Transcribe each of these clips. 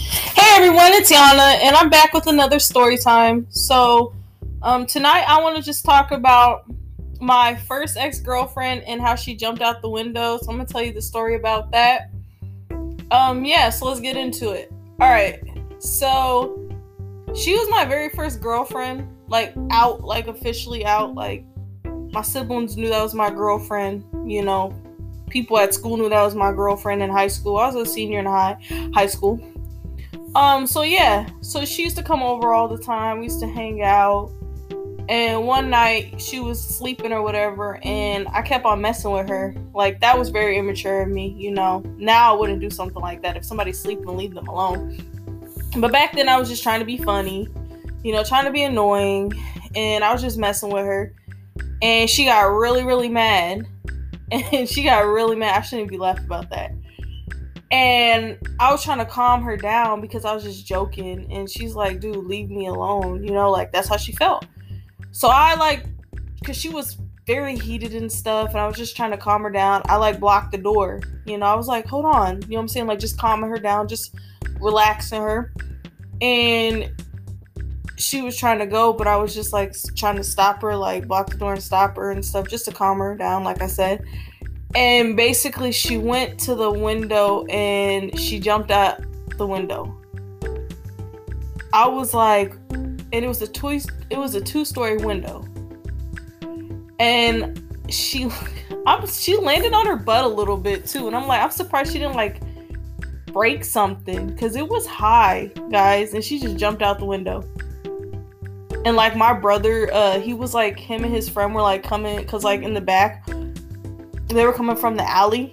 Hey everyone, it's Yana, and I'm back with another story time. So, um, tonight I want to just talk about my first ex girlfriend and how she jumped out the window. So, I'm gonna tell you the story about that. Um, yeah, so let's get into it. All right, so she was my very first girlfriend, like out, like officially out. Like, my siblings knew that was my girlfriend, you know, people at school knew that was my girlfriend in high school. I was a senior in high high school. Um, so yeah, so she used to come over all the time. We used to hang out. And one night she was sleeping or whatever, and I kept on messing with her. Like that was very immature of me, you know. Now I wouldn't do something like that. If somebody's sleeping, leave them alone. But back then I was just trying to be funny, you know, trying to be annoying, and I was just messing with her. And she got really, really mad. And she got really mad. I shouldn't be laughing about that and I was trying to calm her down because I was just joking. And she's like, dude, leave me alone. You know, like that's how she felt. So I like, because she was very heated and stuff. And I was just trying to calm her down. I like blocked the door. You know, I was like, hold on. You know what I'm saying? Like just calming her down, just relaxing her. And she was trying to go, but I was just like trying to stop her, like block the door and stop her and stuff, just to calm her down, like I said and basically she went to the window and she jumped out the window. I was like, and it was a two, it was a two-story window, and she, I was, she landed on her butt a little bit too, and I'm like, I'm surprised she didn't like break something because it was high, guys, and she just jumped out the window. And like my brother, uh, he was like him and his friend were like coming because like in the back they were coming from the alley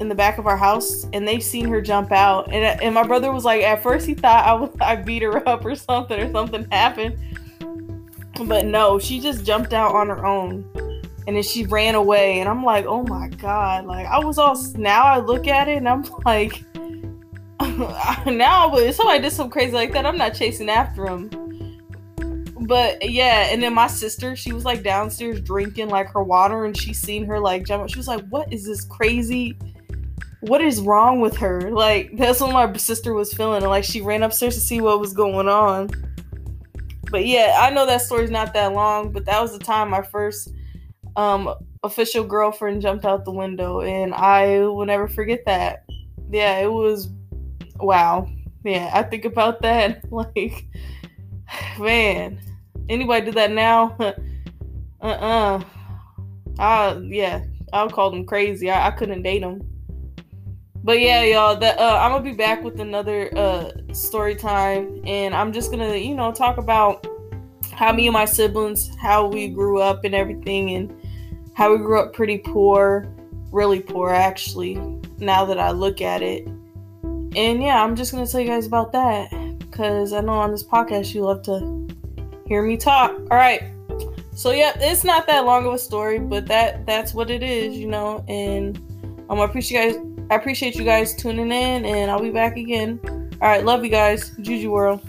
in the back of our house and they seen her jump out. And, uh, and my brother was like at first he thought I was I beat her up or something or something happened. But no she just jumped out on her own and then she ran away. And I'm like oh my god like I was all now I look at it and I'm like now if somebody did something crazy like that I'm not chasing after him but yeah, and then my sister, she was like downstairs drinking like her water, and she seen her like jump. She was like, "What is this crazy? What is wrong with her?" Like that's what my sister was feeling, and like she ran upstairs to see what was going on. But yeah, I know that story's not that long, but that was the time my first um official girlfriend jumped out the window, and I will never forget that. Yeah, it was wow. Yeah, I think about that like man anybody do that now, uh-uh. I yeah, I'll call them crazy. I, I couldn't date them. But yeah, y'all, that uh, I'm gonna be back with another uh, story time, and I'm just gonna, you know, talk about how me and my siblings, how we grew up and everything, and how we grew up pretty poor, really poor actually. Now that I look at it, and yeah, I'm just gonna tell you guys about that because I know on this podcast you love to hear me talk. All right. So yeah, it's not that long of a story, but that that's what it is, you know. And um, I appreciate you guys. I appreciate you guys tuning in, and I'll be back again. All right, love you guys, Juju World.